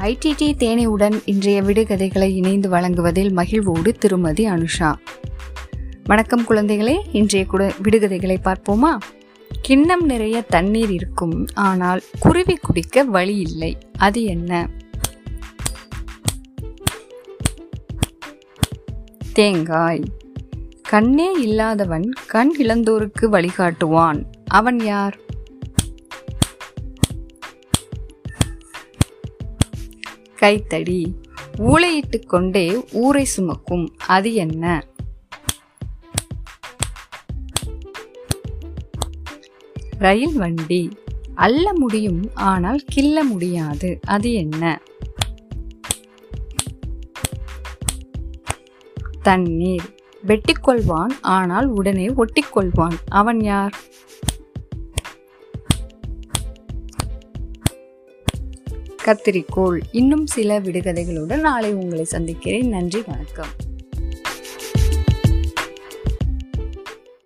IDD தேனியுடன் இன்றைய விடுகதைகளை இணைந்து வழங்குவதில் மகிழ்வோடு திருமதி அனுஷா. வணக்கம் குழந்தைகளே இன்றைய குட விடுகதைகளை பார்ப்போமா? கிண்ணம் நிறைய தண்ணீர் இருக்கும் ஆனால் குருவி குடிக்க வழி இல்லை. அது என்ன? தேங்காய். கண்ணே இல்லாதவன் கண் இழந்தோருக்கு வழிகாட்டுவான். அவன் யார்? கைத்தடி ஊளையிட்டு கொண்டே ஊரை சுமக்கும். அது என்ன? ரயில் வண்டி. அள்ள முடியும் ஆனால் கிள்ள முடியாது. அது என்ன? தண்ணீர். வெட்டிக்கொள்வான் ஆனால் உடனே ஒட்டிக்கொள்வான். அவன் யார்? கத்திரிக்கோள். இன்னும் சில விடுகதைகளுடன் நாளை உங்களை சந்திக்கிறேன். நன்றி வணக்கம்.